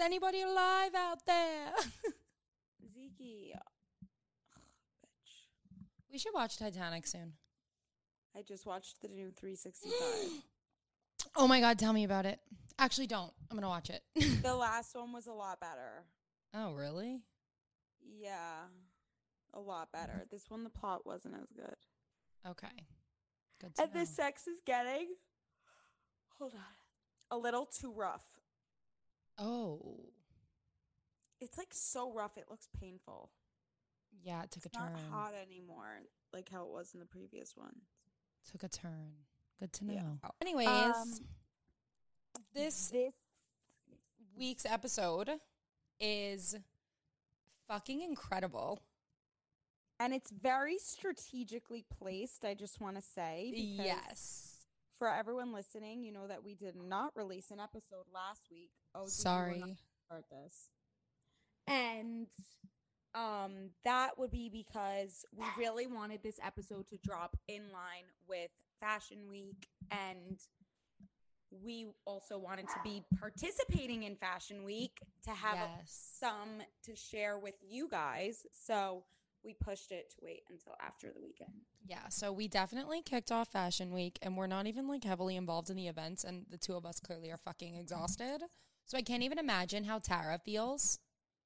Anybody? Is anybody alive out there? Zeke, Bitch, we should watch Titanic soon. I just watched the new 365. Oh my god, tell me about it. Actually, don't. I'm gonna watch it. the last one was a lot better. oh, really? Yeah, a lot better. This one, the plot wasn't as good. Okay. Good And know. the sex is getting, hold on, a little too rough. Oh, It's like so rough, it looks painful. yeah, it took It's a not turn. hot anymore, like how it was in the previous one. Took a turn. Good to know. Yeah. Anyways, Um, this This week's episode is fucking incredible. and it's very strategically placed. I just want to say, Yes. For everyone listening, you know that we did not release an episode last week. Oh, Zeke, you were Sorry. start this. And um that would be because we really wanted this episode to drop in line with Fashion Week and we also wanted to be participating in Fashion Week to have Yes. some to share with you guys. So we pushed it to wait until after the weekend. Yeah, so we definitely kicked off Fashion Week and we're not even like heavily involved in the events and the two of us clearly are fucking exhausted. So I can't even imagine how Tara feels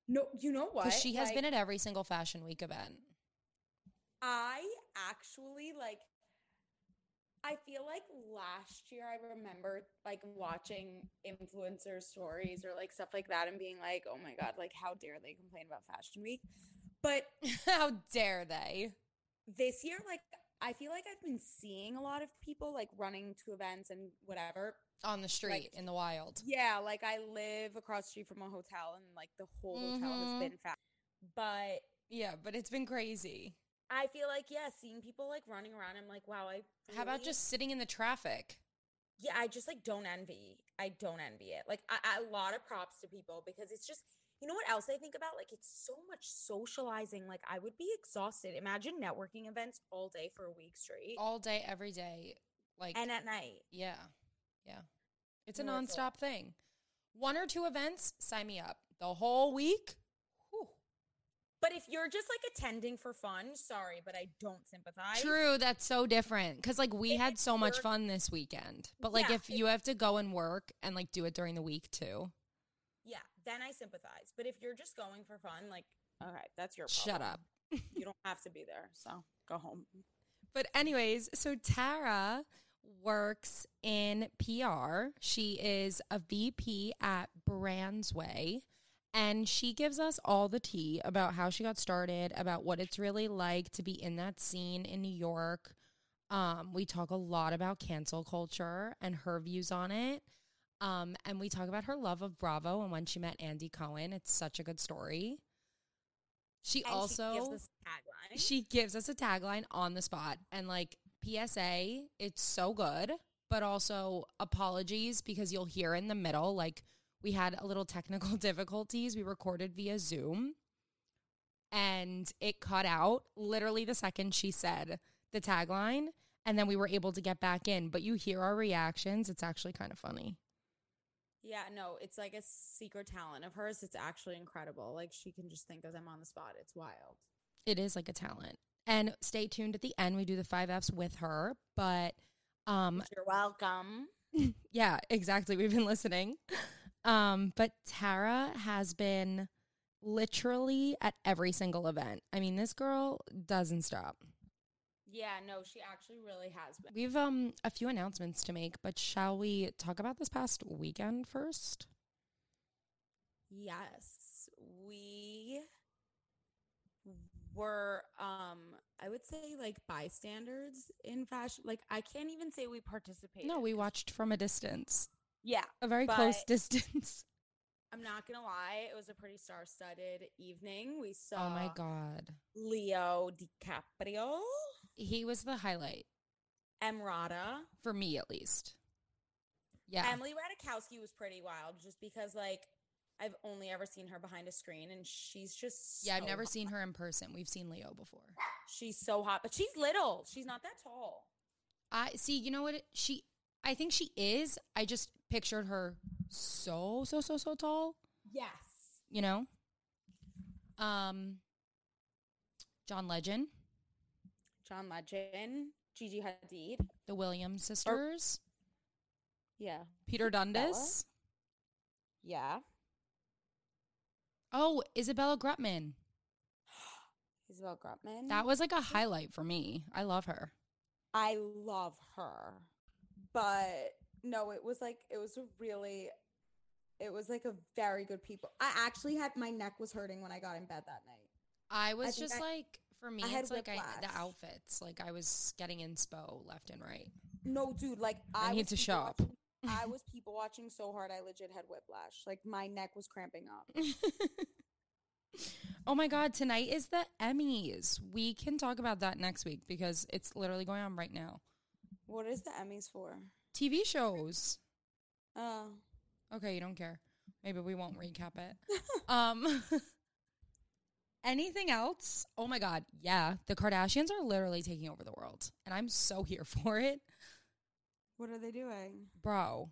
No, you know what? cuz she has Like, been at every single Fashion Week event. I actually like I feel like last year I remember like watching influencer stories or like stuff like that and being like, "Oh my god, like how dare they complain about Fashion Week?" But how dare they? this year like I feel like I've been seeing a lot of people like running to events and whatever. On the street Like- in the wild. Yeah, like I live across the street from a hotel and like the whole hotel Mhm. has been fast. But Yeah, but it's been crazy. I feel like yeah, seeing people like running around, I'm like, wow, I How about just sitting in the traffic? yeah, I just like don't envy. I don't envy it. Like I, I, a lot of props to people because it's just you know what else I think about? Like it's so much socializing. Like I would be exhausted. Imagine networking events all day for a week straight All day every day like and at night. Yeah. Yeah. It's a No, it's a nonstop thing. One or two events, sign me up. The whole week? Whew. But if you're just like attending for fun, sorry, but I don't sympathize. True, that's so different. Cause like we If had so much fun this weekend. But like Yeah, if- you have to go and work and like do it during the week too. Then I sympathize. But if you're just going for fun, like okay, that's your problem. Shut up. you don't have to be there. So go home. But anyways, so Tara works in PR. She is a VP at Brandsway. And she gives us all the tea about how she got started, about what it's really like to be in that scene in New York. Um, we talk a lot about cancel culture and her views on it. Um, and we talk about her love of Bravo and when she met Andy Cohen. It's such a good story. She And also she gives us tagline. she gives us a tagline on the spot and like PSA, it's so good, but also apologies because you'll hear in the middle like we had a little technical difficulties. We recorded via Zoom and it cut out literally the second she said the tagline and then we were able to get back in, but you hear our reactions. It's actually kind of funny. Yeah, no, it's like a secret talent of hers. It's actually incredible. Like she can just think of them on the spot. It's wild. It is like a talent. And stay tuned at the end. We do the 5 Fs with her, but um You're welcome. yeah, exactly. We've been listening. Um, but Tara has been literally at every single event. I mean, this girl doesn't stop. Yeah, no, she actually really has been. We've um a few announcements to make, but shall we talk about this past weekend first? Yes, we were um I would say like bystanders in fashion. Like I can't even say we participated. No, we watched from a distance. Yeah, a very close distance. I'm not gonna lie, it was a pretty star-studded evening. We saw Oh my god. Leo DiCaprio, He was the highlight Emrata, for me at least. Yeah. Emily Ratajkowski was pretty wild, just because like I've only ever seen her behind a screen, and she's just yeah, I've never hot. seen her in person. We've seen Leo before. She's so hot, but she's little. She's not that tall. I see, you know what? She I think she is. I just pictured her so so so so tall, Yes. you know? Um John Legend, John Legend, Gigi Hadid. the Williams sisters, Yeah. Peter Dundas. Yeah. Oh, Isabela Grutman. Isabel Grutman. That was like a highlight for me. I love her. I love her. But no, it was like it was a really it was like a very good people. I actually had my neck was hurting when I got in bed that night. I was think just I- like for me I had it's like I, the outfits. Like I was getting inspo left and right. No, dude, like I I, need to shop. watching- I was people watching so hard I legit had whiplash. Like my neck was cramping up. oh my god, tonight is the Emmys. We can talk about that next week because it's literally going on right now. What is the Emmys for? TV shows. Oh. Okay, you don't care. Maybe we won't recap it. um Anything else? Oh my god, yeah. The Kardashians are literally taking over the world, and I'm so here for it. What are they doing? Bro,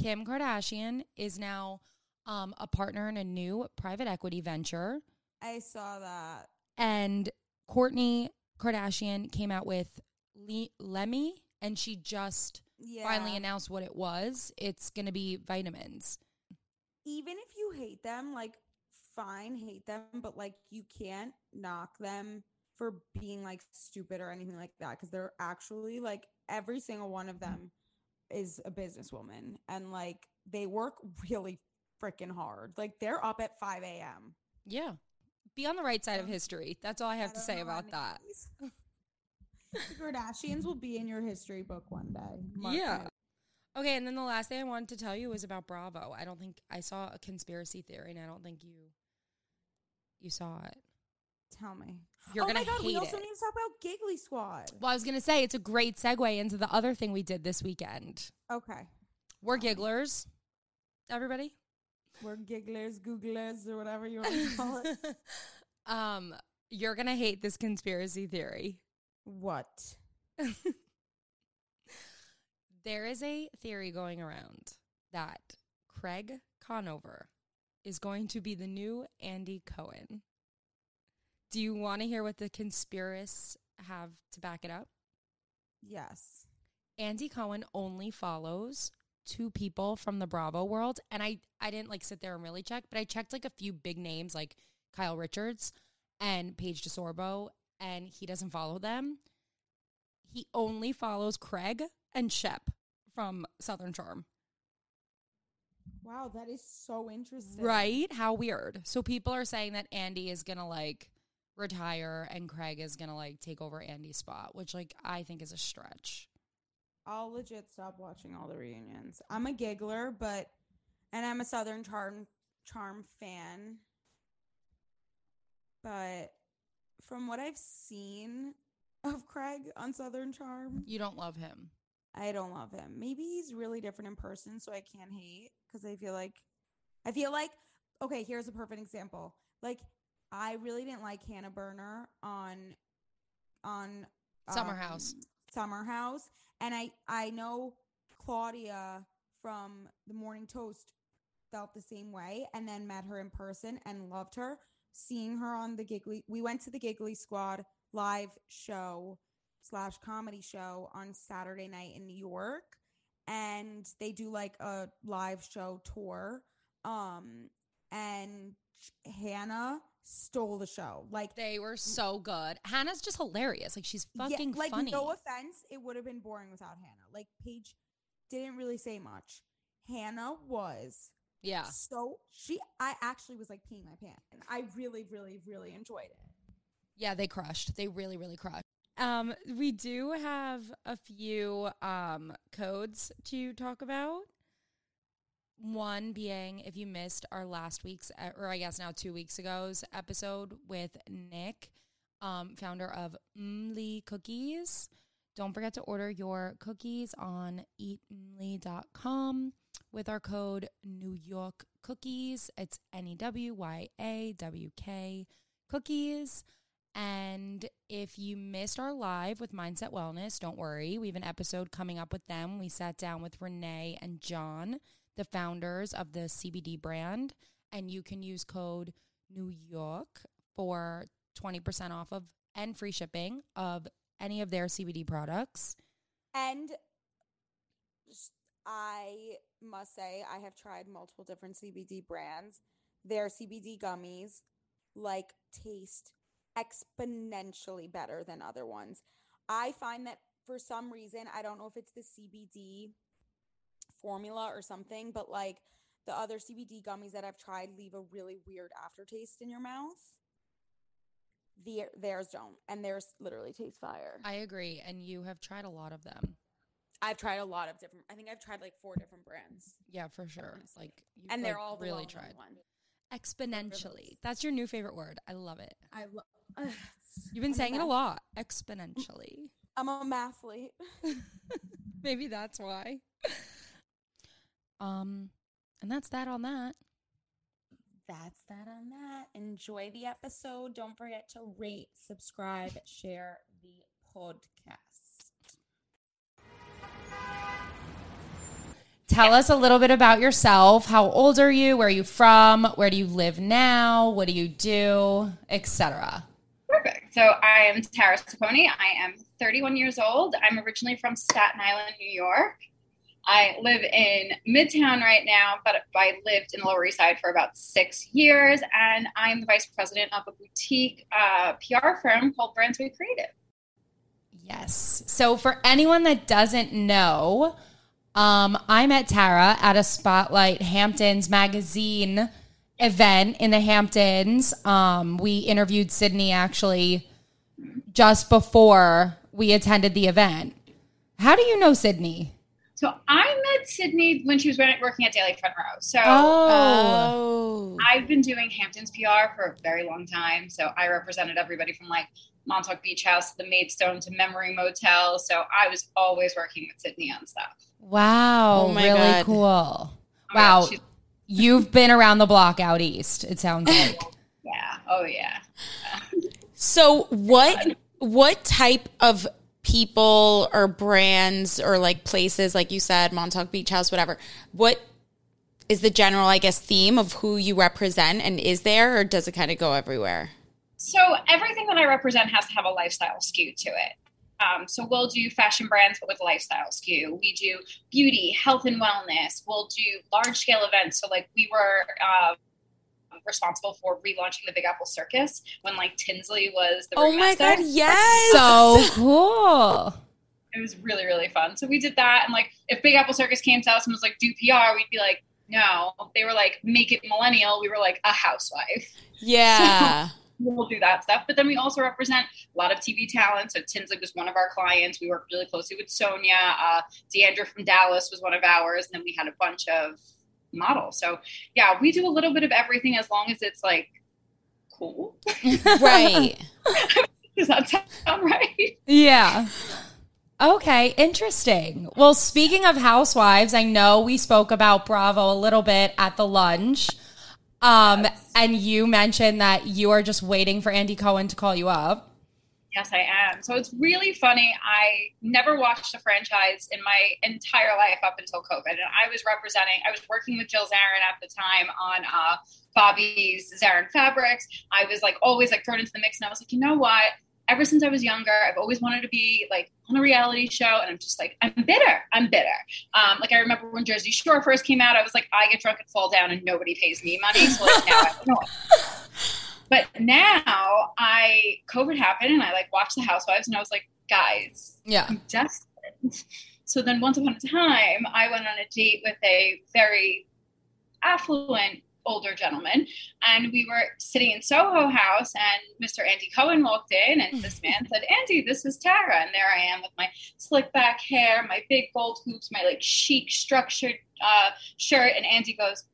Kim Kardashian is now um, a partner in a new private equity venture. I saw that. And Kourtney Kardashian came out with Le- Lemme, and she just Yeah. finally announced what it was. It's going to be vitamins. even if you hate them, like fine, hate them, but like you can't knock them for being like stupid or anything like that because they're actually like every single one of them is a businesswoman and like they work really freaking hard. Like they're up at 5 a.m. Yeah. Be on the right side of history. That's all I have to say about that. the Kardashians will be in your history book one day. Mark Yeah. it. Okay, and then the last thing I wanted to tell you was about Bravo. I don't think I saw a conspiracy theory, and I don't think you you saw it. Tell me. You're oh gonna my god, we also it. need to talk about Giggly Squad. Well, I was gonna say it's a great segue into the other thing we did this weekend. Okay. We're gigglers, everybody. We're gigglers, googlers, or whatever you want to call it. um, you're gonna hate this conspiracy theory. What? There is a theory going around that Craig Conover is going to be the new Andy Cohen. Do you want to hear what the conspiracists have to back it up? Yes. Andy Cohen only follows two people from the Bravo world, and I I didn't like sit there and really check, but I checked like a few big names like Kyle Richards and Paige DeSorbo, and he doesn't follow them. He only follows Craig and Shep from Southern Charm. Wow, that is so interesting. Right? How weird. So people are saying that Andy is gonna like retire and Craig is gonna like take over Andy's spot, which like I think is a stretch. I'll legit stop watching all the reunions. I'm a giggler, but and I'm a Southern Charm Charm fan. But from what I've seen of Craig on Southern Charm, You don't love him. I don't love him. Maybe he's really different in person, so I can't hate because I feel like I feel like okay. Here's a perfect example. Like I really didn't like Hannah Berner on on Summer um, House. Summer House, and I I know Claudia from the Morning Toast felt the same way, and then met her in person and loved her. Seeing her on the Giggly, we went to the Giggly Squad live show slash comedy show on Saturday night in New York, and they do like a live show tour. Um, and Hannah stole the show. Like They were so good. Hannah's just hilarious. Like she's yeah, fucking like funny. no offense, it would have been boring without Hannah. Like Paige didn't really say much. Hannah was yeah. so she. I actually was like peeing my pants. And I really, really, really enjoyed it. Yeah, they crushed. They really, really crushed. Um, we do have a few um codes to talk about. one being if you missed our last week's, uh, or I guess now two weeks ago's episode with Nick, um, founder of Mli Cookies. Don't forget to order your cookies on eatmly.com with our code New York Cookies. It's N E W Y A W K Cookies. And if you missed our live with Mindset Wellness, don't worry. We have an episode coming up with them. We sat down with Renee and John, the founders of the CBD brand, and you can use code New York for 20% off of and free shipping of any of their CBD products. And I must say, I have tried multiple different CBD brands. Their CBD gummies like taste exponentially better than other ones. I find that for some reason, I don't know if it's the CBD formula or something, but like the other CBD gummies that I've tried leave a really weird aftertaste in your mouth. The, theirs don't, and theirs literally taste fire. I agree. And you have tried a lot of them. I've tried a lot of different. I think I've tried like four different brands, Yeah, for sure. Honestly. Like, you've, and they're like, all really tried. One. Exponentially. That's your new favorite word. I love it. I love. You've been saying it a lot. Exponentially. I'm a mathlete. Maybe that's why. Um, and that's that on that. That's that on that. Enjoy the episode. Don't forget to rate, subscribe, share the podcast. Tell us a little bit about yourself. How old are you? Where are you from? Where do you live now? What do you do? Etc. So I am Tara Ciccone. I am 31 years old. I'm originally from Staten Island, New York. I live in Midtown right now, but I lived in the Lower East Side for about six years, and I'm the vice president of a boutique uh, PR firm called Brandsway Creative. Yes. So for anyone that doesn't know, um, I met Tara at a Spotlight Hamptons magazine event in the Hamptons. Um, we interviewed Sydney actually just before we attended the event. How do you know Sydney? So I met Sydney when she was working at Daily Front Row. So Oh. I've been doing Hamptons PR for a very long time. So I represented everybody from like Montauk Beach House to the Maidstone to Memory Motel. So I was always working with Sydney on stuff. Wow. Oh my really God. cool. Oh Wow. God, she's- You've been around the block out east, it sounds like. yeah. Oh yeah. So what what type of people or brands or like places like you said Montauk Beach House whatever what is the general I guess theme of who you represent and is there or does it kind of go everywhere? So everything that I represent has to have a lifestyle skew to it. Um, so we'll do fashion brands, but with lifestyle skew. We do beauty, health and wellness. We'll do large scale events. So like we were uh, responsible for relaunching the Big Apple Circus when like Tinsley was the Oh my god, yes. so cool. It was really really fun. So we did that, and like if Big Apple Circus came to us and was like do PR, we'd be like. No, they were like, make it millennial. We were like a housewife. yeah. we'll do that stuff. But then we also represent a lot of TV talent. So Tinsley was one of our clients. We worked really closely with Sonja. Uh, D'Andra from Dallas was one of ours. And then we had a bunch of models. So yeah, we do a little bit of everything as long as it's like cool. right. Does that sound right? Yeah. Okay, interesting. Well, speaking of housewives, I know we spoke about Bravo a little bit at the lunch. Um, and you mentioned that you are just waiting for Andy Cohen to call you up. Yes, I am. So it's really funny. I never watched a franchise in my entire life up until COVID. And I was representing, I was working with Jill Zarin at the time on uh, Bobby's Zarin Fabrics. I was like always like thrown into the mix. And I was like, you know what? Ever since I was younger, I've always wanted to be like on a reality show. And I'm just like, I'm bitter. I'm bitter. Um, like I remember when Jersey Shore first came out, I was like, I get drunk and fall down and nobody pays me money. So like now I know. But now I COVID happened and I like watched the housewives and I was like, guys, Yeah. I'm desperate. So then once upon a time, I went on a date with a very affluent older gentleman, and we were sitting in Soho House, and Mr. Andy Cohen walked in, and this man said, "Andy, this is Tara," and there I am with my slick back hair, my big gold hoops, my like chic structured uh, shirt, and Andy goes,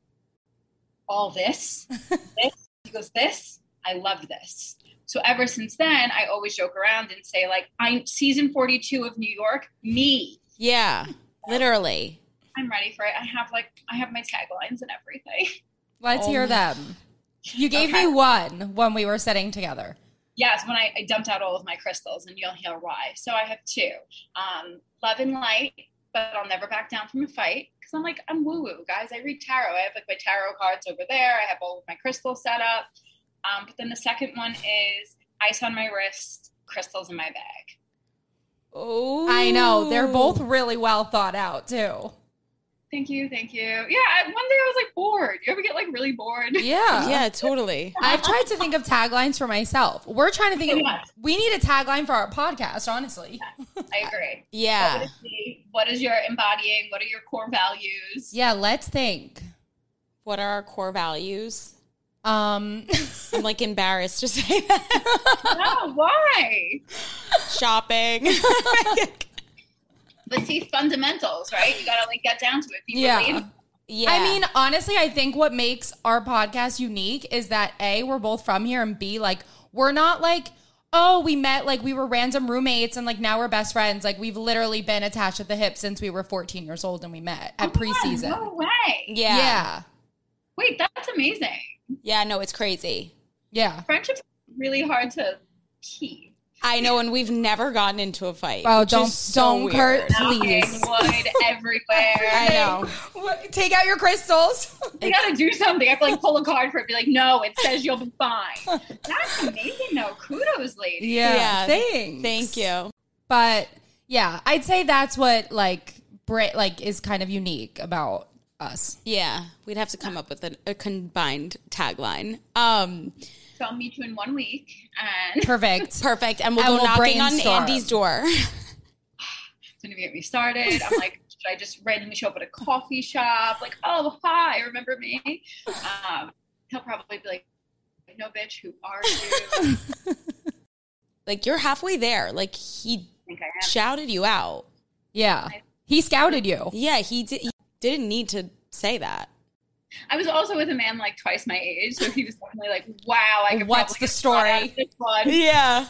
"All this, this." He goes, "This, I love this." So ever since then, I always joke around and say, like, I'm season 42 of New York, me. Yeah, literally. I'm ready for it. I have like I have my taglines and everything. Let's Oh hear my- them. You gave Okay. me one when we were sitting together. Yes, when I, I dumped out all of my crystals, and you'll hear why. So I have two: um, love and light, but I'll never back down from a fight because I'm like I'm woo woo, guys. I read tarot. I have like my tarot cards over there. I have all of my crystals set up. Um, but then the second one is ice on my wrist, crystals in my bag. Oh, I know. They're both really well thought out, too. Thank you, thank you. Yeah, one day I was like bored. You ever get like really bored? Yeah. Yeah, totally. I've tried to think of taglines for myself. We're trying to think of, Yes. we need a tagline for our podcast, honestly. I agree. Yeah. would it what is your embodying? What are your core values? Yeah, let's think. What are our core values? Um, I'm like embarrassed to say that. No, why? Shopping. But see, fundamentals, right? You gotta like get down to it. Be Yeah. relatable. yeah. I mean, honestly, I think what makes our podcast unique is that A, we're both from here, and B, like, we're not like, oh, we met, like, we were random roommates and, like, now we're best friends. Like, we've literally been attached at the hip since we were 14 years old and we met at Oh my God, preseason. No way. yeah. Yeah. Wait, that's amazing. Yeah, no, it's crazy. Yeah. Friendships really hard to keep. I know, and we've never gotten into a fight. Oh, which don't- is so don't, weird. Kurt. Knocking Please. wood everywhere. I know. What- Take out your crystals. You gotta do something. I have to like pull a card for it. Be like, no, it says you'll be fine. That's amazing, though. Kudos, lady. Yeah. Yeah. Thanks. Thank you. But yeah, I'd say that's what like Brit like is kind of unique about us. Yeah, we'd have to come up with a, a combined tagline. Um, So I'll meet you in one week, and Perfect. perfect, and we'll And go we'll knocking on. Andy's door. it's gonna get me started. I'm like, should I just randomly show up at a coffee shop? Like, oh hi, remember me? Um, he'll probably be like, no, bitch, who are you? like you're halfway there. Like he I I shouted you out. Yeah. He scouted you. Yeah, he did. He didn't need to say that. I was also with a man like twice my age, so he was definitely like, "Wow, I could What's probably the get caught out story? This one. Yeah.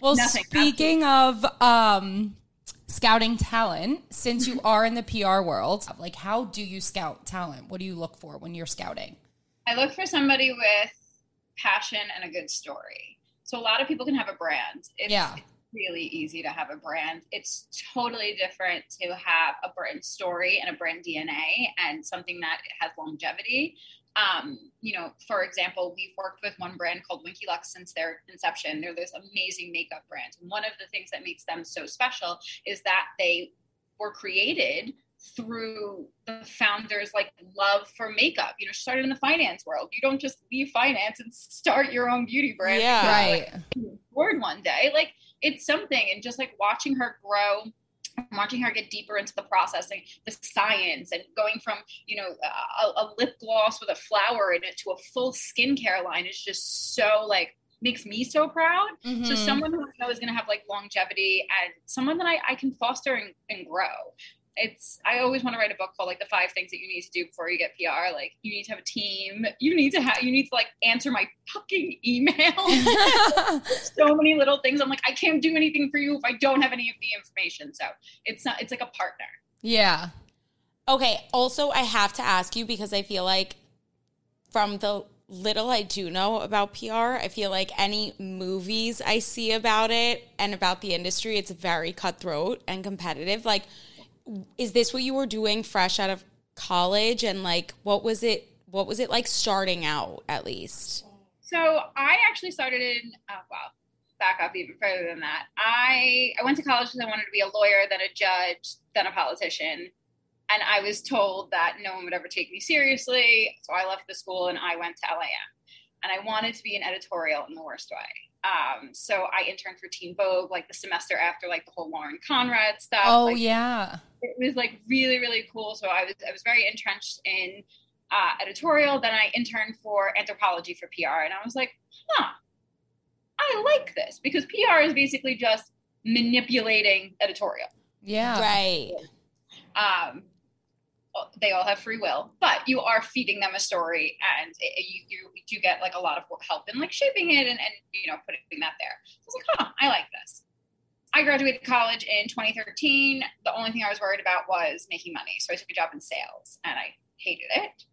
Well, Nothing. speaking of um scouting talent, since you are in the PR world, like how do you scout talent? What do you look for when you're scouting? I look for somebody with passion and a good story. So a lot of people can have a brand. Yeah. It's really easy to have a brand. It's totally different to have a brand story and a brand DNA and something that has longevity. Um, you know, for example, we've worked with one brand called Winky Lux since their inception. They're this amazing makeup brand. And one of the things that makes them so special is that they were created through the founders like love for makeup you know she started in the finance world you don't just leave finance and start your own beauty brand Yeah. Right. bored one day like it's something and just like watching her grow watching her get deeper into the processing the science and going from you know a, a lip gloss with a flower in it to a full skincare line is just so like makes me so proud so Mhm. someone who I know is going to have like longevity and someone that I, I can foster and, and grow. It's I always want to write a book called like the five things that you need to do before you get PR. Like you need to have a team. You need to have you need to like answer my fucking email. so many little things. I'm like I can't do anything for you if I don't have any of the information. So it's not. It's like a partner. yeah. Okay. Also, I have to ask you because I feel like from the little I do know about PR, I feel like any movies I see about it and about the industry, it's very cutthroat and competitive. Like, is this what you were doing fresh out of college? And like, what was it? What was it like starting out at least? So I actually started in oh, wow, back up even further than that. I I went to college because I wanted to be a lawyer, then a judge, then a politician. And I was told that no one would ever take me seriously. So I left the school and I went to LIM. And I wanted to be an editorial in the worst way. Um, so I interned for Teen Vogue like the semester after like the whole Lauren Conrad stuff. Oh like, yeah. It was like really really cool so i was i was very entrenched in uh, editorial. Then I interned for Anthropologie for PR, and I was like, huh, I like this because PR is basically just manipulating editorial. Yeah. Right. Um, they all have free will, but you are feeding them a story, and it, you, you you get like a lot of help in like shaping it and, and you know putting that there. So I was like, huh, I like this. I graduated college in 2013. The only thing I was worried about was making money, so I took a job in sales, and I hated it.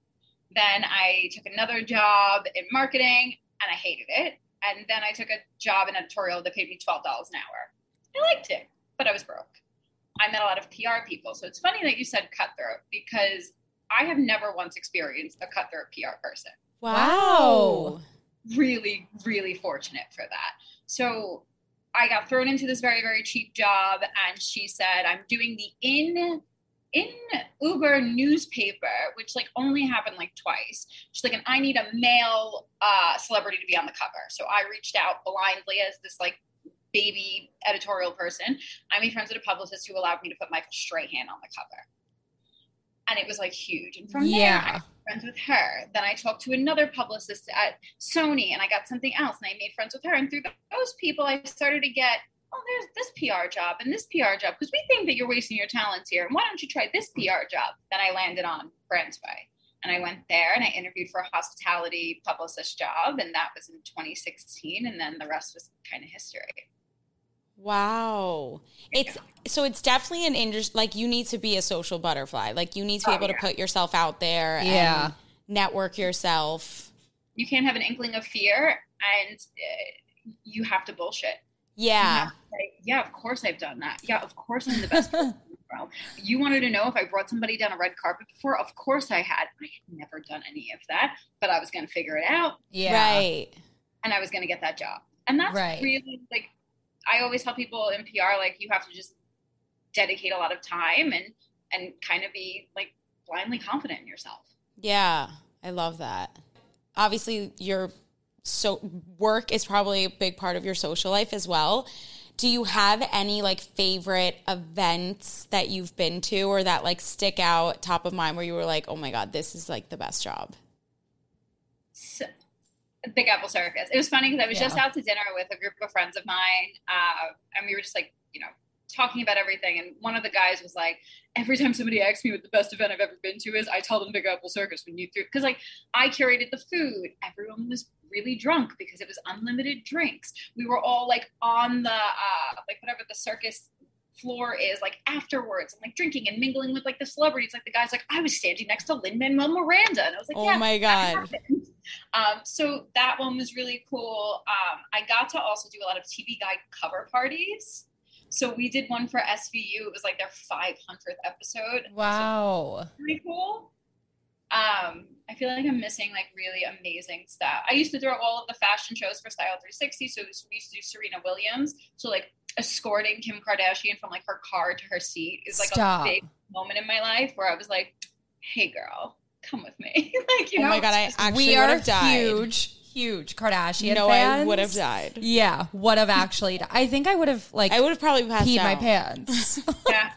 Then I took another job in marketing, and I hated it. And then I took a job in editorial that paid me twelve dollars an hour. I liked it, but I was broke. I met a lot of PR people. So it's funny that you said cutthroat because I have never once experienced a cutthroat PR person. Wow. Really, really fortunate for that. So I got thrown into this very, very cheap job, and she said, I'm doing the in in Uber newspaper, which like only happened like twice. She's like, and I need a male uh, celebrity to be on the cover. So I reached out blindly as this like baby editorial person. I made friends with a publicist who allowed me to put Michael Strahan on the cover. And it was like huge. And from Yeah. there, friends with her. Then I talked to another publicist at Sony and I got something else and I made friends with her. And through those people, I started to get, oh, there's this PR job and this PR job because we think that you're wasting your talents here. And why don't you try this PR job? Then I landed on Brandsway. And I went there and I interviewed for a hospitality publicist job. And that was in 2016. And then the rest was kind of history. Wow. It's so it's definitely an interest like you need to be a social butterfly. Like you need to be Oh, able yeah. to put yourself out there Yeah. and network yourself. You can't have an inkling of fear and uh, you have to bullshit. Yeah. to say, yeah, of course I've done that. Yeah, of course I'm the best person in the world. You wanted to know if I brought somebody down a red carpet before? Of course I had. I had never done any of that, but I was going to figure it out Yeah. Right. and I was going to get that job. And that's Right. really like, I always tell people in PR, like, you have to just dedicate a lot of time and, and kind of be like blindly confident in yourself. Yeah. I love that. Obviously your so work is probably a big part of your social life as well. Do you have any like favorite events that you've been to or that like stick out top of mind where you were like, "Oh my god, this is like the best job." So, Big Apple Circus. It was funny because I was just out to dinner with a group of friends of mine, uh, and we were just like, you know, talking about everything. And one of the guys was like, "Every time somebody asks me what the best event I've ever been to is, I tell them Big Apple Circus when you threw because like I curated the food. Everyone was really drunk because it was unlimited drinks. We were all like on the like whatever the circus floor is like afterwards and like drinking and mingling with like the celebrities like the guys like i was standing next to lin manuel miranda and i was like Oh yeah my god. Um, so that one was really cool. Um, I got to also do a lot of TV Guide cover parties. So we did one for SVU. It was like their 500th episode. Wow. Pretty cool. Um, I feel like I'm missing like really amazing stuff. I used to throw all of the fashion shows for Style 360. So we used to do Serena Williams. So like escorting Kim Kardashian from like her car to her seat is like Stop. a big moment in my life where I was like, "Hey, girl, come with me." like you Oh know, my god, I actually we would are have died. huge, huge Kardashian No, fans. I would have died. Yeah, would have actually. di- I think I would have like I would have probably passed peed my pants. yeah,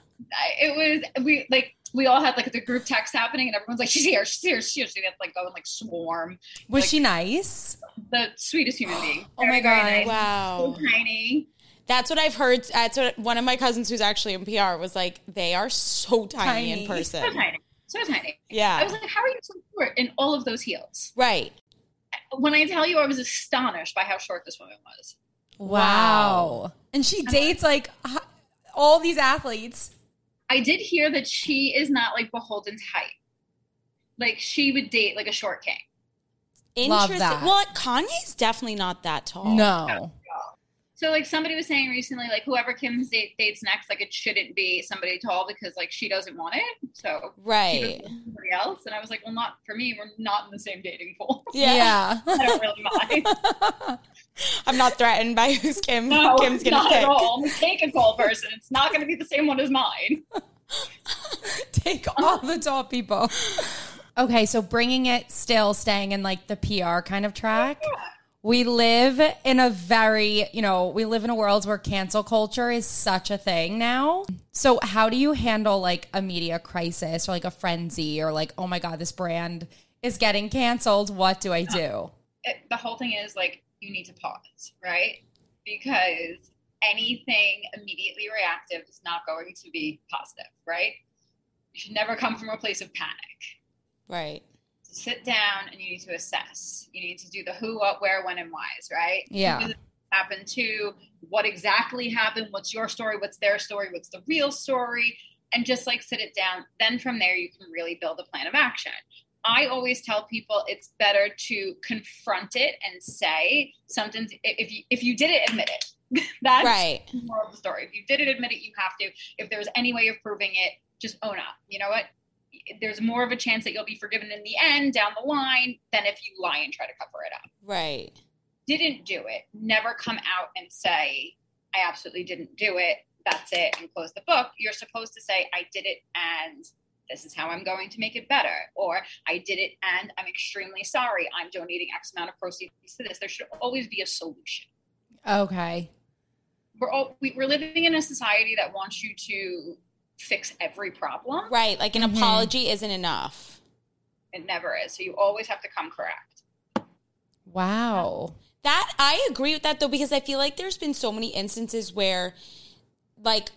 it was we like we all had like the group text happening, and everyone's like, "She's here, she's here, she's here." So we had like go and like swarm. Was Like- she nice? The sweetest human being. Oh my Very, very God. nice. Wow. So tiny. That's what I've heard. That's what one of my cousins who's actually in PR was like. They are so tiny, in person. So tiny. So tiny. Yeah. I was like, "How are you so short in all of those heels?" right. When I tell you, I was astonished by how short this woman was. Wow. And she dates like h- all these athletes. I did hear that she is not like beholden to height. Like she would date like a short king. Interesting. that. Well, Kanye's definitely not that tall. No. So like somebody was saying recently, like whoever Kim date, dates next, like it shouldn't be somebody tall because like she doesn't want it. So Right. somebody else. And I was like, well, not for me. We're not in the same dating pool. Yeah. Yeah. I don't really mind. I'm not threatened by who's Kim. No, Kim's gonna not pick. at all. Take a tall person. It's not going to be the same one as mine. Take all the tall people. Okay, so bringing it still staying in like the PR kind of track. we live in a very, you know, we live in a world where cancel culture is such a thing now. So, how do you handle like a media crisis or like a frenzy or like, oh my God, this brand is getting canceled? What do I do? It, the whole thing is like, you need to pause, right? Because anything immediately reactive is not going to be positive, right? You should never come from a place of panic. Right. So sit down and you need to assess. You need to do the who, what, where, when, and whys, right? Yeah. Who did this happen to? What exactly happened? What's your story? What's their story? What's the real story? And just like sit it down. Then from there, you can really build a plan of action. I always tell people it's better to confront it and say something. If you if you did it, admit it. That's Right. more of the story. If you did it, admit it. You have to. If there's any way of proving it, just own up. You know what? There's more of a chance that you'll be forgiven in the end down the line than if you lie and try to cover it up. Right. Didn't do it. Never come out and say, I absolutely didn't do it. That's it, and close the book. You're supposed to say, I did it, and this is how I'm going to make it better. Or I did it, and I'm extremely sorry. I'm donating X amount of proceeds to this. There should always be a solution Okay. we're all, we, we're living in a society that wants you to fix every problem. Right. Like an Mhm. apology isn't enough. It never is. So you always have to come correct. Wow. That I agree with that though because I feel like there's been so many instances where like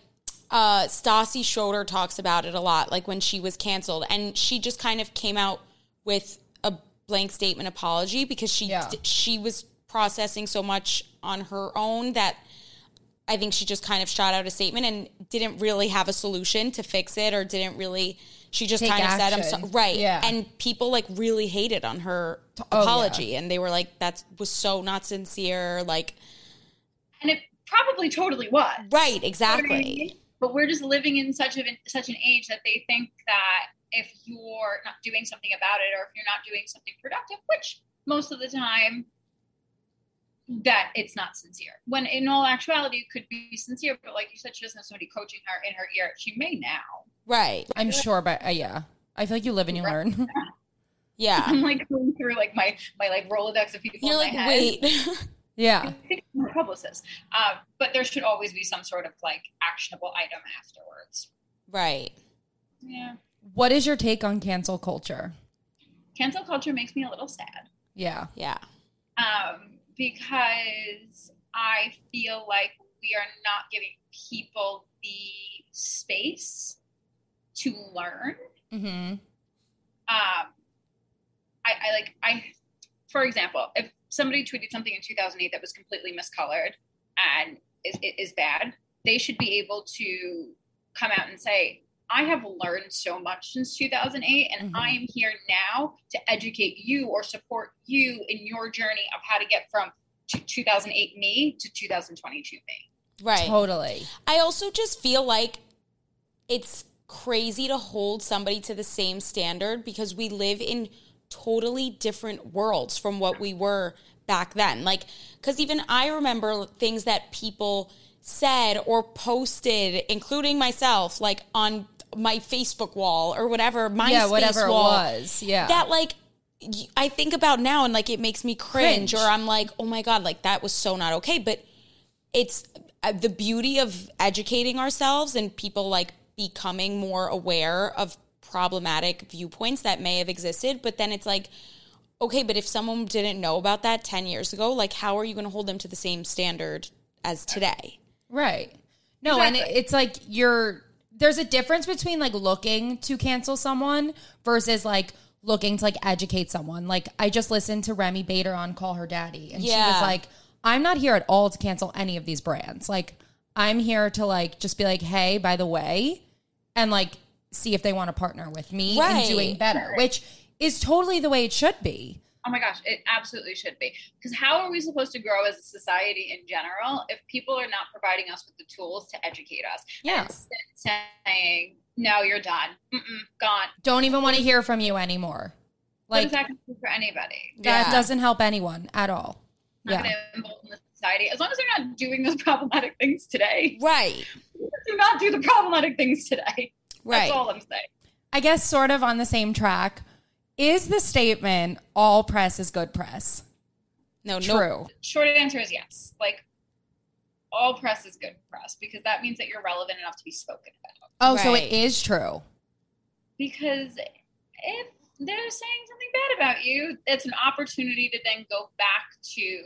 uh Stassi Schroeder talks about it a lot like when she was canceled and she just kind of came out with a blank statement apology because she Yeah. she was processing so much on her own that I think she just kind of shot out a statement and didn't really have a solution to fix it or didn't really she just Take kind of said I'm action. so right Yeah. and people like really hated on her Oh, yeah. apology and they were like that was so not sincere like And it probably totally was. right You know I exactly mean? But we're just living in such a such an age that they think that if you're not doing something about it or if you're not doing something productive, which most of the time that it's not sincere. When in all actuality it could be sincere, but like you said, she doesn't have somebody coaching her in her ear. She may now. right I'm sure, but uh, yeah. I feel like you live and you learn. yeah I'm like going through like my my like Rolodex of people you're in like my head. wait yeah. my publicist. Um, but there should always be some sort of like actionable item afterwards. right Yeah. What is your take on cancel culture? Cancel culture makes me a little sad. Yeah. yeah Um, because I feel like we are not giving people the space to learn. Mm-hmm. Um, I, I like I, for example, if somebody tweeted something in 2008 that was completely miscolored and is, is bad, they should be able to come out and say, I have learned so much since 2008, and Mhm. I am here now to educate you or support you in your journey of how to get from t- 2008 me to 2022 me. right Totally. I also just feel like it's crazy to hold somebody to the same standard because we live in totally different worlds from what we were back then. Like, because even I remember things that people said or posted, including myself, like on my Facebook wall or whatever, my yeah, whatever wall, was. Yeah. that like I think about now and like it makes me cringe, Cringe. or I'm like, oh my god, like that was so not okay. But it's uh, the beauty of educating ourselves and people like becoming more aware of problematic viewpoints that may have existed. But then it's like, okay, but if someone didn't know about that 10 years ago, like how are you going to hold them to the same standard as today? Right. No, and it, it's like you're there's a difference between like looking to cancel someone versus like looking to like educate someone. Like I just listened to Remi Bader on Call Her Daddy and she was like I'm not here at all to cancel any of these brands. Like I'm here to like just be like, "Hey, by the way," and like see if they want to partner with me Right. in doing better, which is totally the way it should be. Oh my gosh, it absolutely should be. Because how are we supposed to grow as a society in general if people are not providing us with the tools to educate us? Yeah. And saying, no, you're done. Mm-mm, gone. Don't even want to hear from you anymore. What Like that going to do for anybody? that Yeah. doesn't help anyone at all. Not Yeah. going to embolden the society. As long as they're not doing those problematic things today. Right. Do not do the problematic things today. Right. That's all I'm saying. I guess sort of on the same track. Is the statement all press is good press? No, no. True. Short answer is yes. Like all press is good press because that means that you're relevant enough to be spoken about. Oh, so it is true. Because if they're saying something bad about you, it's an opportunity to then go back to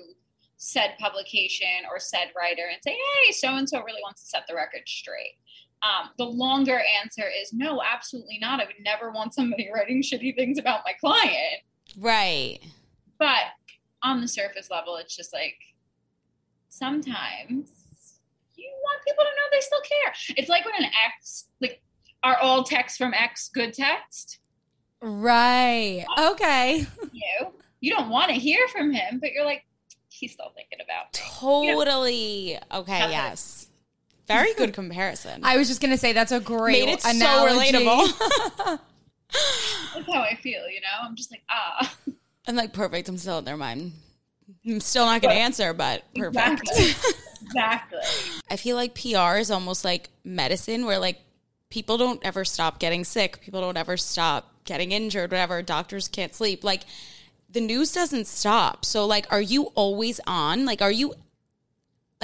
said publication or said writer and say, hey, so and so really wants to set the record straight. Um, the longer answer is no, absolutely not. I would never want somebody writing shitty things about my client. Right. But on the surface level, it's just like sometimes you want people to know they still care. It's like when an ex, like, are all texts from ex good text? Right. Okay. You, you don't want to hear from him, but you're like, he's still thinking about me. Totally. Okay, Have it. yes. Very good comparison. I was just gonna say that's a great Made it analogy. so relatable. That's how I feel, you know? I'm just like, ah. I'm like, perfect. I'm still in their mind. I'm still not going to answer, but perfect. Exactly. exactly. I feel like PR is almost like medicine where like people don't ever stop getting sick. People don't ever stop getting injured, whatever. Doctors can't sleep. Like the news doesn't stop. So like are you always on? Like are you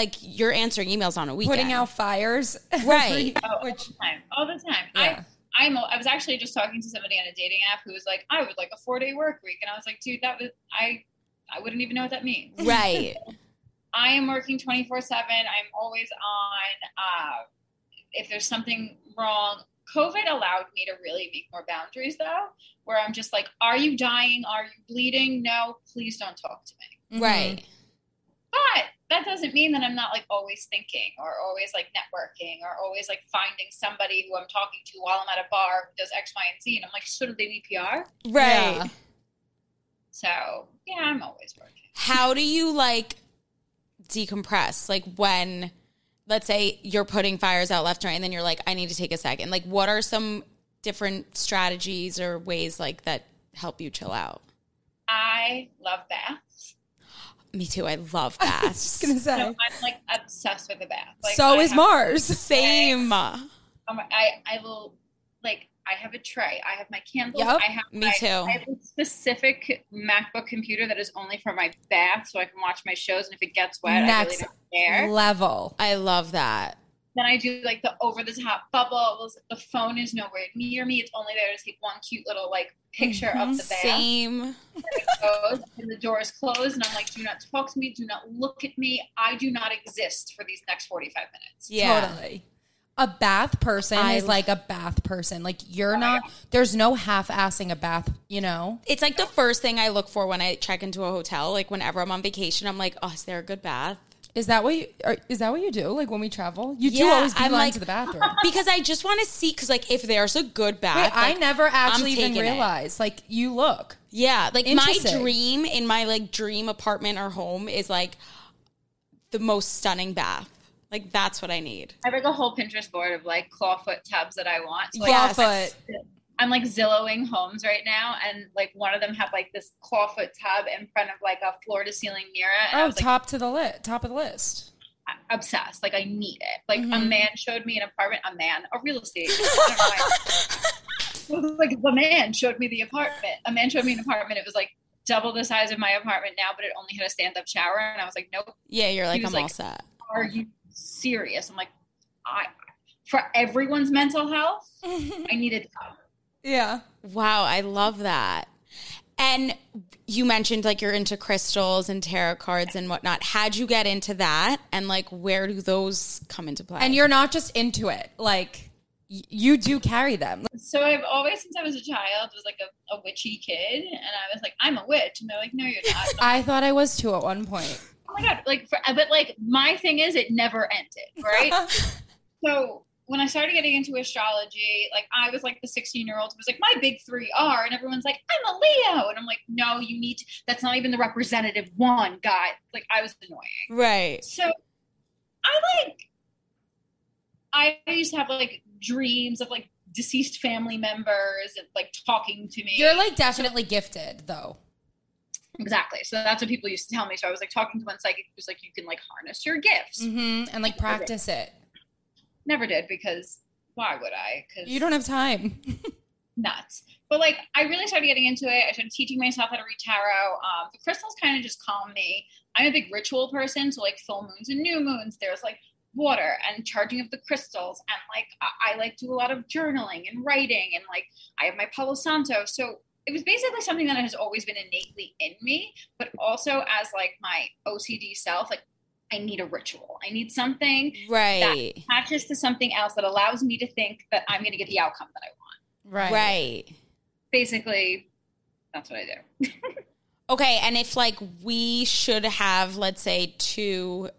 like you're answering emails on a weekend? Putting out fires. Right. Oh, Which all the time. All the time. Yeah. I I'm I was actually just talking to somebody on a dating app who was like, I would like a four day work week. And I was like, dude, that was I I wouldn't even know what that means. Right. I am working 24 7. I'm always on. Uh, if there's something wrong, COVID allowed me to really make more boundaries, though, where I'm just like, are you dying? Are you bleeding? No, please don't talk to me. Right. But that doesn't mean that I'm not like always thinking or always like networking or always like finding somebody who I'm talking to while I'm at a bar who does X, Y, and Z. And I'm like, shouldn't they be PR? Right. Yeah. So yeah, I'm always working. How do you like decompress? Like when let's say you're putting fires out left and right and then you're like, I need to take a second. Like what are some different strategies or ways like that help you chill out? I love baths. Me too. I love I was baths. just gonna say. So I'm like obsessed with a bath. Like, so I is Mars. Same. Um, I I will like I have a tray. I have my candles. Yep, I have me my, too. I have a specific MacBook computer that is only for my bath, so I can watch my shows. And if it gets wet, I really Next don't care. level. I love that. Then I do like the over the top bubbles. The phone is nowhere near me. It's only there to take one cute little like picture of mm-hmm. the bath. Same. It goes, and the door is closed, and I'm like, do not talk to me. Do not look at me. I do not exist for these next 45 minutes. Yeah. Totally. A bath person I- is like a bath person. Like you're oh, not. There's no half-assing a bath. You know. It's like the first thing I look for when I check into a hotel. Like whenever I'm on vacation, I'm like, oh, is there a good bath? Is that what you? Or is that what you do? Like when we travel, you do Yeah, always be I'm line like- to the bathroom. Because I just want to see, because like if there's a good bath, Wait, I like, never actually even taking it. realized. Like you look. Yeah, like my Interesting. dream in my like dream apartment or home is like the most stunning bath. Like that's what I need. I have like a whole Pinterest board of like clawfoot tubs that I want. So, like, Yes. Clawfoot. I'm like Zillowing homes right now, and like one of them had like this clawfoot tub in front of like a floor to ceiling mirror. And Oh, was like top to the list. Top of the list. obsessed. Like I need it. Like a Mhm. man showed me an apartment. A man, a real estate. agent, I don't know why. It was like the man showed me the apartment. A man showed me an apartment. It was like double the size of my apartment now, but it only had a stand up shower. And I was like, nope. Yeah, you're like I'm all set. Are you serious? I'm like, I for everyone's mental health, I need a tub. Yeah. Wow, I love that. And you mentioned like you're into crystals and tarot cards and whatnot. How'd you get into that? And like, where do those come into play? And you're not just into it. Like y- you do carry them. So I've always, since I was a child, was like a, a witchy kid, and I was like, I'm a witch, and they're like, No, you're not. I thought I was too at one point. oh my god! Like, for, but like my thing is, it never ended, right? so when I started getting into astrology, like I was like the 16 year old was like, my big three are, and everyone's like, I'm a Leo, and I'm like, no, you need to. That's not even the representative one guy. Like I was annoying. right. So I like I used to have like dreams of like deceased family members and like talking to me. You're like definitely gifted though. exactly. So that's what people used to tell me. So I was like talking to one psychic who's like, you can like harness your gifts. Mm-hmm. And like practice it. Never did because why would I? Because You don't have time. nuts. But like, I really started getting into it. I started teaching myself how to read tarot. Um, the crystals kind of just calm me. I'm a big ritual person, so like full moons and new moons, there's like water and charging of the crystals, and like I, I like do a lot of journaling and writing, and like I have my Palo Santo. So it was basically something that has always been innately in me, but also as like my OCD self, like I need a ritual. I need something Right. that attaches to something else that allows me to think that I'm going to get the outcome that I want. Right. Right. Basically, that's what I do. Okay, and if like we should have, let's say, two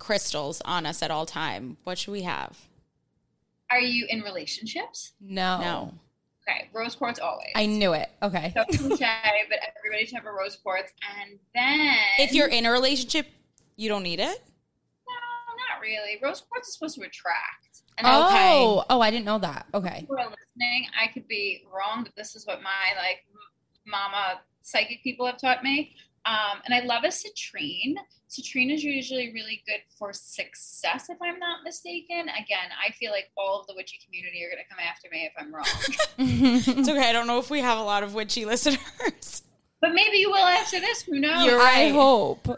crystals on us at all time, what should we have? Are you in relationships? No. No. Okay, rose quartz always. I knew it. Okay. so cliche, but everybody should have a rose quartz. And then If you're in a relationship, you don't need it. no, not really. Rose quartz is supposed to attract. And Oh. I Oh, oh, I didn't know that. Okay. who are listening, I could be wrong, but this is what my like mama psychic people have taught me. Um, and I love a citrine. Citrine is usually really good for success, if I'm not mistaken. Again, I feel like all of the witchy community are going to come after me if I'm wrong. It's okay. I don't know if we have a lot of witchy listeners. but maybe you will after this. Who knows? You're I hope.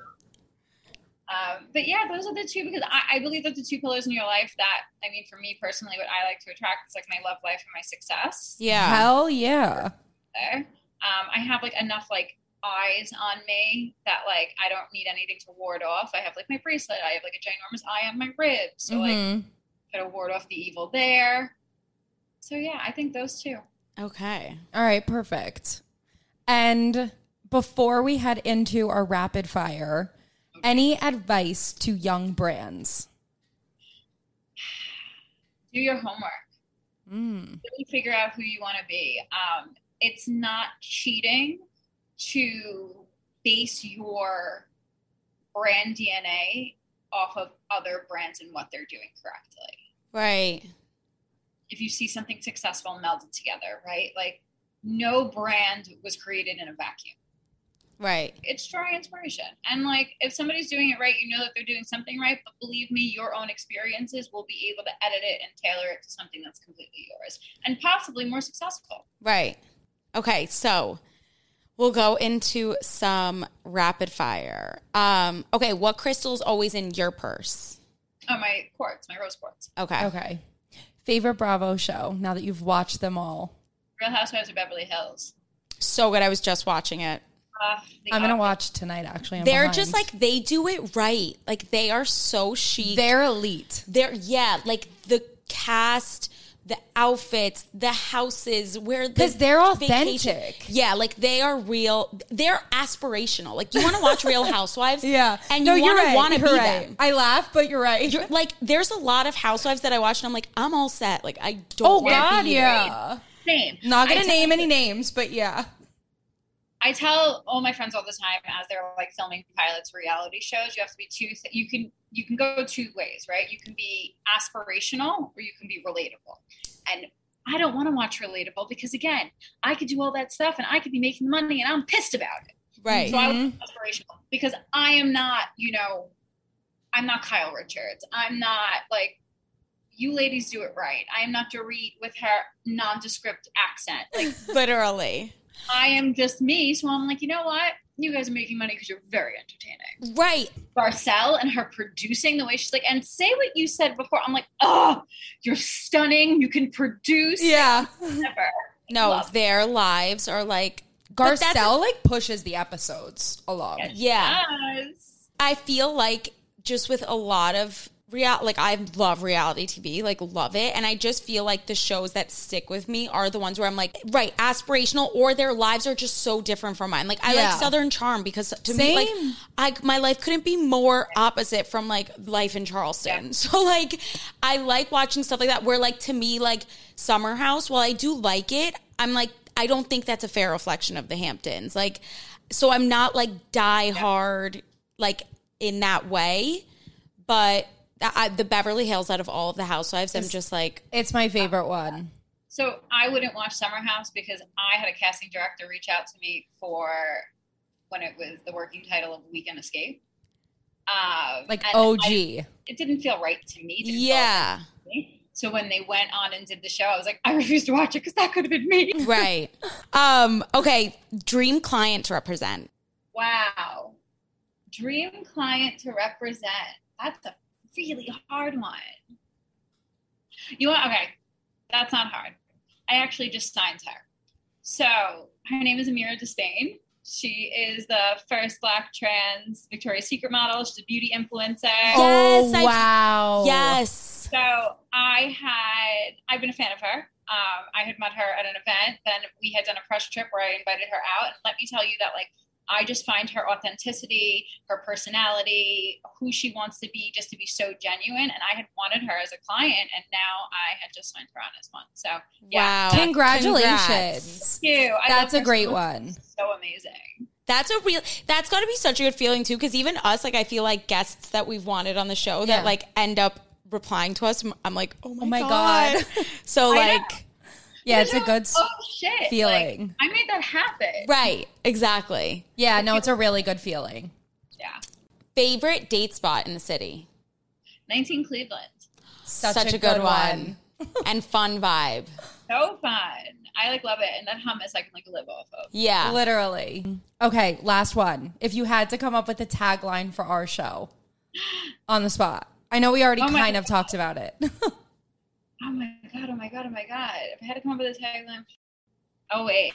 Um, but yeah, those are the two because I, I believe that the two pillars in your life that I mean, for me personally, what I like to attract is like my love life and my success. Yeah. Hell yeah. There, um, I have like enough like eyes on me that like I don't need anything to ward off. I have like my bracelet. I have like a ginormous eye on my rib, so like Mhm. gotta ward off the evil there. So yeah, I think those two. Okay. All right, perfect. And before we head into our rapid fire, any advice to young brands? Do your homework. Mm. really figure out who you want to be. Um, it's not cheating to base your brand DNA off of other brands and what they're doing correctly. Right. If you see something successful melded together, right? Like no brand was created in a vacuum. Right. It's drawing inspiration. And like if somebody's doing it right, you know that they're doing something right, but believe me, your own experiences will be able to edit it and tailor it to something that's completely yours and possibly more successful. Right. Okay, so we'll go into some rapid fire. Um, okay, what crystal's always in your purse? Oh, my quartz, my rose quartz. Okay. Okay. Favorite Bravo show now that you've watched them all? Real Housewives of Beverly Hills. So good. I was just watching it. Uh, I'm Office. watch tonight, actually. I'm They're behind. just like they do it right. Like they are so chic. they're elite. They're yeah, like the cast, the outfits, the houses, where the 'Cause they're vacation- authentic. Yeah, like they are real. They're aspirational. Like you want to watch Real Housewives, yeah, and you No, want to want to be right. them. I laugh, but you're right. You're, like there's a lot of housewives that I watch and I'm like I'm all set. Like I don't. oh God, yeah. Same. Not gonna I name any names, but yeah. I tell all my friends all the time as they're like filming pilots reality shows, you have to be two. Th- you can you can go two ways, right? You can be aspirational or you can be relatable. And I don't want to watch relatable because again, I could do all that stuff and I could be making money and I'm pissed about it. Right. So I mm-hmm. was aspirational because I am not, you know, I'm not Kyle Richards. I'm not like you ladies do it right. I am not Dorit with her nondescript accent. Like Literally. I am just me. So I'm like, you know what? You guys are making money because you're very entertaining. Right. Garcelle and her producing the way she's like, and say what you said before. I'm like, oh, you're stunning. You can produce. Yeah. Never. No, Love. their lives are like but that's- Garcelle like pushes the episodes along. Yeah. Yes. I feel like just with a lot of real like I love reality TV, like love it, and I just feel like the shows that stick with me are the ones where I'm like, right, aspirational, or their lives are just so different from mine. Like I Yeah. like Southern Charm because to me, like Same. I my life couldn't be more opposite from like life in Charleston. So like I like watching stuff like that. Where like to me, like Summer House, while I do like it, I'm like I don't think that's a fair reflection of the Hamptons. Like, so I'm not like die hard like in that way, but I, the Beverly Hills out of all of the housewives, I'm just like, It's my favorite one. So I wouldn't watch Summer House because I had a casting director reach out to me for when it was the working title of Weekend Escape. Um, Like OG. I- it didn't feel right to me. It yeah, to me. So when they went on and did the show, I was like, I refuse to watch it because that could have been me. Right. Um, okay. Dream client to represent. Wow. Dream client to represent. That's a really hard one. You want okay. That's not hard. I actually just signed her. So her name is Emira D'Spain. She is the first black trans Victoria's Secret model. She's a beauty influencer. Yes, oh I've- wow. Yes. So I had I've been a fan of her. Um, I had met her at an event. Then we had done a press trip where I invited her out. And let me tell you that like I just find her authenticity, her personality, who she wants to be, just to be so genuine. And I had wanted her as a client, and now I had just signed her on as one. So yeah, Wow. Congratulations. Congrats. thank you. I That's a great so- one. So amazing. That's a real. That's got to be such a good feeling too, because even us, like I feel like guests that we've wanted on the show Yeah. that like end up replying to us. I'm like, oh my, oh my god. God. so I know. Like, Yeah, it's a good Oh shit! Like, feeling. I made that happen. right, exactly. Yeah, no, it's a really good feeling. Yeah. Favorite date spot in the city. 19 Cleveland. Such, a, good, one, and fun vibe. So fun. I like love it. And that hummus I can like live off of. Yeah. Literally. Okay, last one. If you had to come up with a tagline for our show on the spot. I know we already Oh my kind of talked about it. Oh my god, oh my god, oh my god. If I had to come up with a tagline. Oh wait.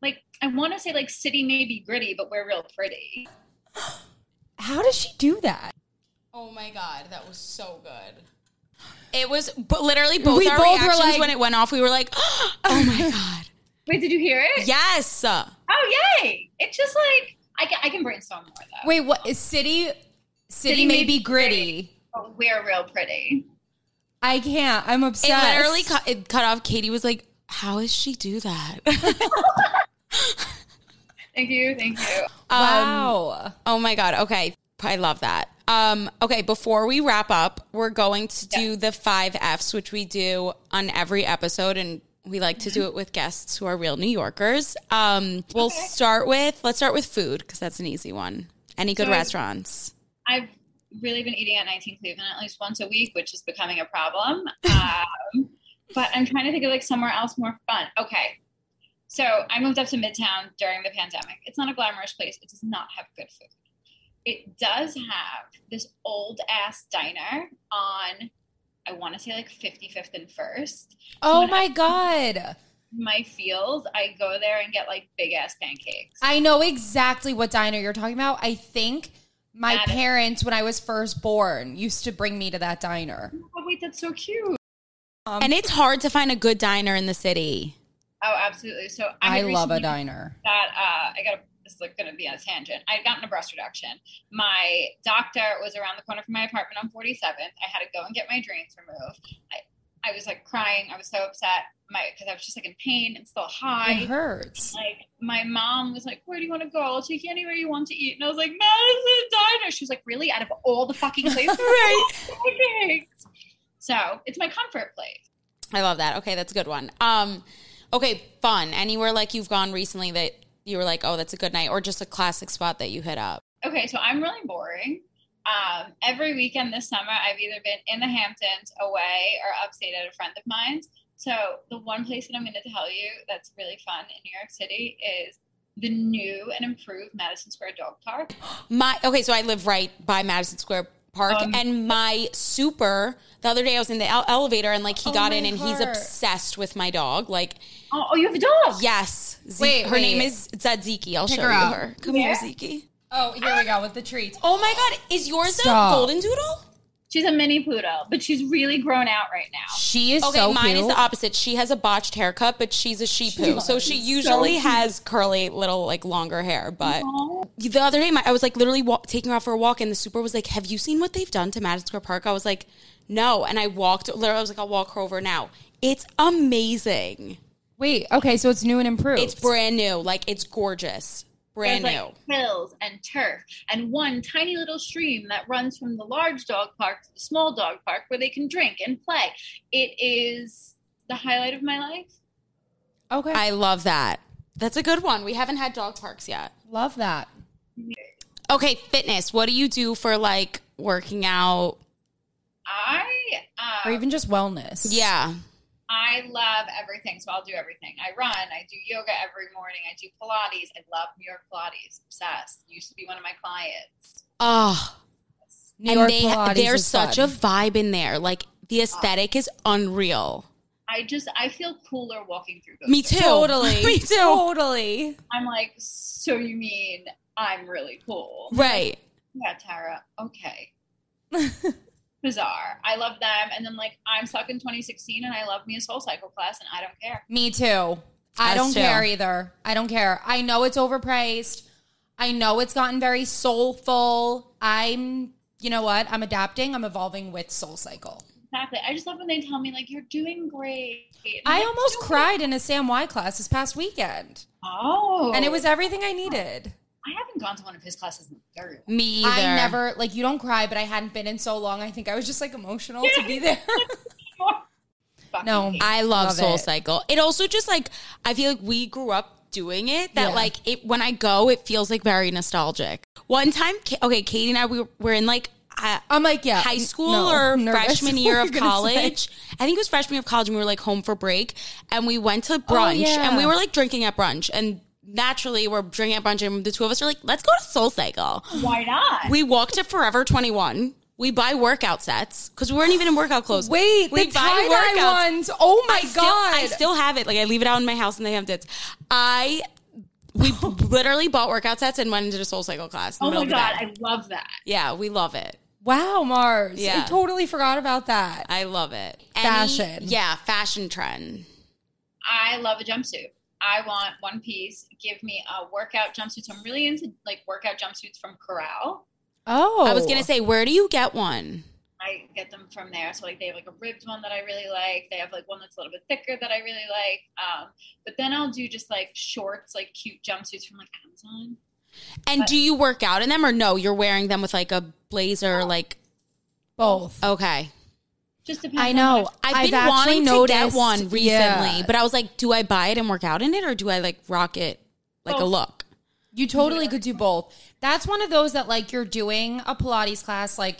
Like I want to say like city may be gritty, but we're real pretty. How does she do that? Oh my god, that was so good. It was but literally both We our both were reactions like- when it went off. We were like, oh my god, Wait, did you hear it? yes. Oh yay! It's just like I can I can brainstorm more though. Wait, what is city city, City may may be be gritty. But we're real pretty. I can't. I'm obsessed. It obsessed. literally cut, it cut off. Katie was like, "How does she do that?" Thank you, thank you. Um, wow. Oh my god. Okay. I love that. Um, okay, before we wrap up, we're going to do the five F's, which we do on every episode, and we like to do it with guests who are real New Yorkers. Um, we'll start with let's start with food because that's an easy one. Any good So- restaurants? I've really been eating at 19 Cleveland at least once a week, which is becoming a problem. Um, but I'm trying to think of like somewhere else more fun. Okay. So I moved up to Midtown during the pandemic. It's not a glamorous place. It does not have good food. It does have this old ass diner on, I want to say like 55th and First. Oh when my god. My field, I go there and get like big ass pancakes. I know exactly what diner you're talking about. I think my Madison. parents, when I was first born, used to bring me to that diner. Oh, wait, that's so cute. and it's hard to find a good diner in the city. Oh, absolutely. So I had love a diner. that uh, I got a this is like going to be a tangent. I had gotten a breast reduction. My doctor was around the corner from my apartment on 47th. I had to go and get my drains removed. I, I was like crying. I was so upset my because I was just like in pain and still high. It hurts. Like my mom was like, "Where do you want to go? I'll take you anywhere you want to eat." And I was like, "Madison Diner." She was like, "Really? Out of all the fucking places, Right. Pancakes." So it's my comfort place. I love that. Okay, that's a good one. Um, okay, fun. Anywhere like you've gone recently that you were like, oh, that's a good night, or just a classic spot that you hit up. Okay, so I'm really boring. Um, every weekend this summer, I've either been in the Hamptons, away, or upstate at a friend of mine's. So the one place that I'm going to tell you that's really fun in New York City is the new and improved Madison Square Dog Park. My okay, so I live right by Madison Square Park, Um, and my super. The other day, I was in the ele- elevator, and like he Oh, got in, and he's obsessed with my dog. Like, Oh, oh you have a dog? yes, Z- Wait, her name is Tzatziki. I'll Pick show her you up. her. Come Yeah. here, Ziki. Oh, here we go with the treats. Oh my god, is yours Stop. a golden doodle? She's a mini poodle, but she's really grown out right now. She is Okay, so mine is the opposite. She has a botched haircut, but she's a sheepoo, so she usually has curly little like longer hair. But the other day, my, I was like literally wa- taking her out for a walk, and the super was like, "Have you seen what they've done to Madison Square Park?" I was like, "No," and I walked. Literally, I was like, "I'll walk her over now." It's amazing. Wait, okay, so it's new and improved. It's brand new. Like it's gorgeous. Brand There's new. like hills and turf and one tiny little stream that runs from the large dog park to the small dog park where they can drink and play. It is the highlight of my life. okay. I love that. That's a good one. We haven't had dog parks yet. love that. Okay, fitness. What do you do for like working out? I Uh, or even just wellness. Yeah. I love everything, so I'll do everything. I run, I do yoga every morning, I do Pilates. I love New York Pilates. Obsessed. Used to be one of my clients. Oh, New and York they Pilates there's such fun. a vibe in there. Like the aesthetic is unreal. I just I feel cooler walking through those. Me doors. too. totally, Me too. totally. I'm like, so you mean I'm really cool? Right. Yeah, Tara. Okay. Bizarre. I love them, and then like I'm stuck in 2016, and I love me a Soul Cycle class, and I don't care. Me too. I Us don't too. care either. I don't care. I know it's overpriced. I know it's gotten very soulful. I'm, you know what? I'm adapting. I'm evolving with Soul Cycle. Exactly. I just love when they tell me like you're doing great. And I'm like, almost "Doing cried in a Sam Y class this past weekend, Oh, and it was everything I needed. I haven't gone to one of his classes in very long. Me either. I never like you don't cry, but I hadn't been in so long. I think I was just like emotional to be there. No, I love, Love Soul it. Cycle. It also just like I feel like we grew up doing it. That Yeah. like it when I go, it feels like very nostalgic. One time, okay, Katie and I we were, were in like uh, I'm like, yeah, high n- school no, or nervous. freshman year of you say? college. I think it was freshman year of college, and we were like home for break, and we went to brunch, Oh, yeah. and we were like drinking at brunch, and naturally we're drinking at brunch, and the two of us are like, let's go to Soul Cycle. Why not? We walked to Forever Twenty One. We buy workout sets because we weren't even in workout clothes. Wait, we the tie dye ones. Oh my I god! still, I still have it. Like I leave it out in my house and they have dits. I we literally bought workout sets and went into the Soul Cycle class. Oh my god, of. I love that. yeah, we love it. wow, Mars. Yeah. I totally forgot about that. I love it. Any- Fashion. yeah, fashion trend. I love a jumpsuit. I want one piece. Give me a workout jumpsuit. So I'm really into like workout jumpsuits from Koral. oh, I was gonna say, where do you get one? I get them from there. So like they have like a ribbed one that I really like. They have like one that's a little bit thicker that I really like. Um, but then I'll do just like shorts, like cute jumpsuits from like Amazon. And do you work out in them or no? You're wearing them with like a blazer, like both. okay. Just depends. I on know. what I've, I've been actually wanting to get noticed- one recently, yeah. but I was like, do I buy it and work out in it, or do I like rock it like a look? You totally could do both. That's one of those that like you're doing a Pilates class like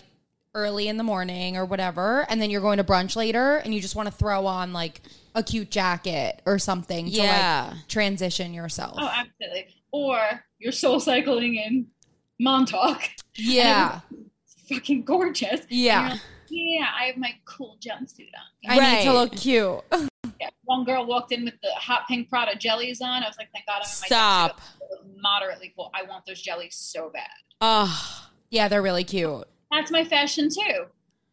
early in the morning or whatever, and then you're going to brunch later, and you just want to throw on like a cute jacket or something to Yeah. like transition yourself. Oh, absolutely. Or you're soul cycling in Montauk. yeah, Fucking gorgeous. Yeah. And yeah, I have my cool jumpsuit on. I need to look cute. Yeah. One girl walked in with the hot pink Prada jellies on. I was like, thank God I'm in my Stop. jumpsuit. Moderately cool. I want those jellies so bad. Oh, yeah, they're really cute. That's my fashion too.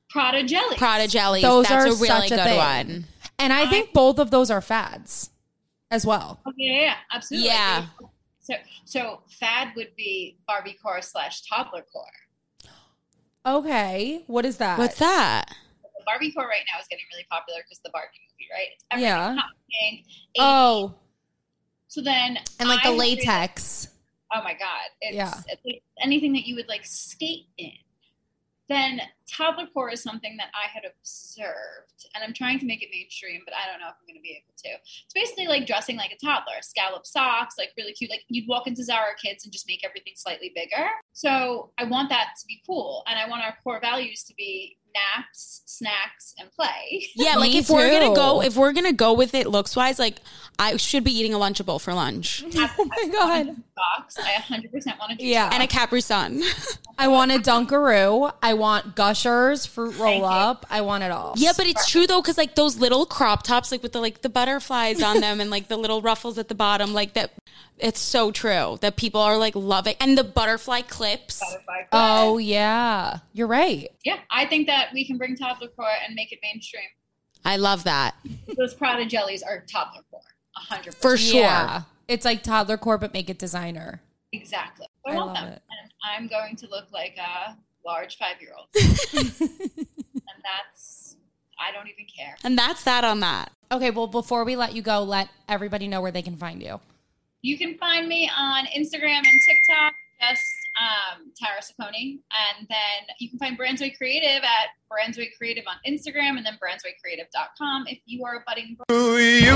Prada jellies. Prada jellies. Those That's are a really such a good thing. one. And I think both of those are fads as well. Oh, yeah, yeah, absolutely. Yeah. So, so fad would be Barbie core slash toddler core. Okay, what is that? What's that? The Barbie core right now is getting really popular because the Barbie movie, right? It's everything Yeah. hot pink. 80s. Oh, so then and like I the would really- latex. oh my god, it's, Yeah. it's anything that you would like skate in. Then toddler core is something that I had observed, and I'm trying to make it mainstream, but I don't know if I'm going to be able to. It's basically like dressing like a toddler, scallop socks, like really cute. Like you'd walk into Zara Kids and just make everything slightly bigger. So I want that to be cool, and I want our core values to be naps, snacks, and play. Yeah, like Me if we're gonna go, if we're gonna go with it looks wise, like I should be eating a Lunchable for lunch Oh my god. Box, I 100% want to do. Yeah. and a Capri Sun. I want a Dunkaroo. I want Gushers, fruit Thank roll you. up. I want it all. yeah, but it's true though, because like those little crop tops, like with the like the butterflies on them and like the little ruffles at the bottom, like that. It's so true that people are like loving, and the butterfly clips. Butterfly core. Oh yeah, you're right. yeah, I think that we can bring toddler core and make it mainstream. I love that Those Prada jellies are toddler core, hundred for sure. Yeah, it's like toddler core, but make it designer. Exactly. I, I want love them, it. and I'm going to look like a large five year old, and that's I don't even care. And that's that on that. Okay, well, before we let you go, let everybody know where they can find you. You can find me on Instagram and TikTok, just um, Tara Ciccone, and then you can find Brandsway Creative at Brandsway Creative on Instagram, and then brandswaycreative.com if you are a budding To you,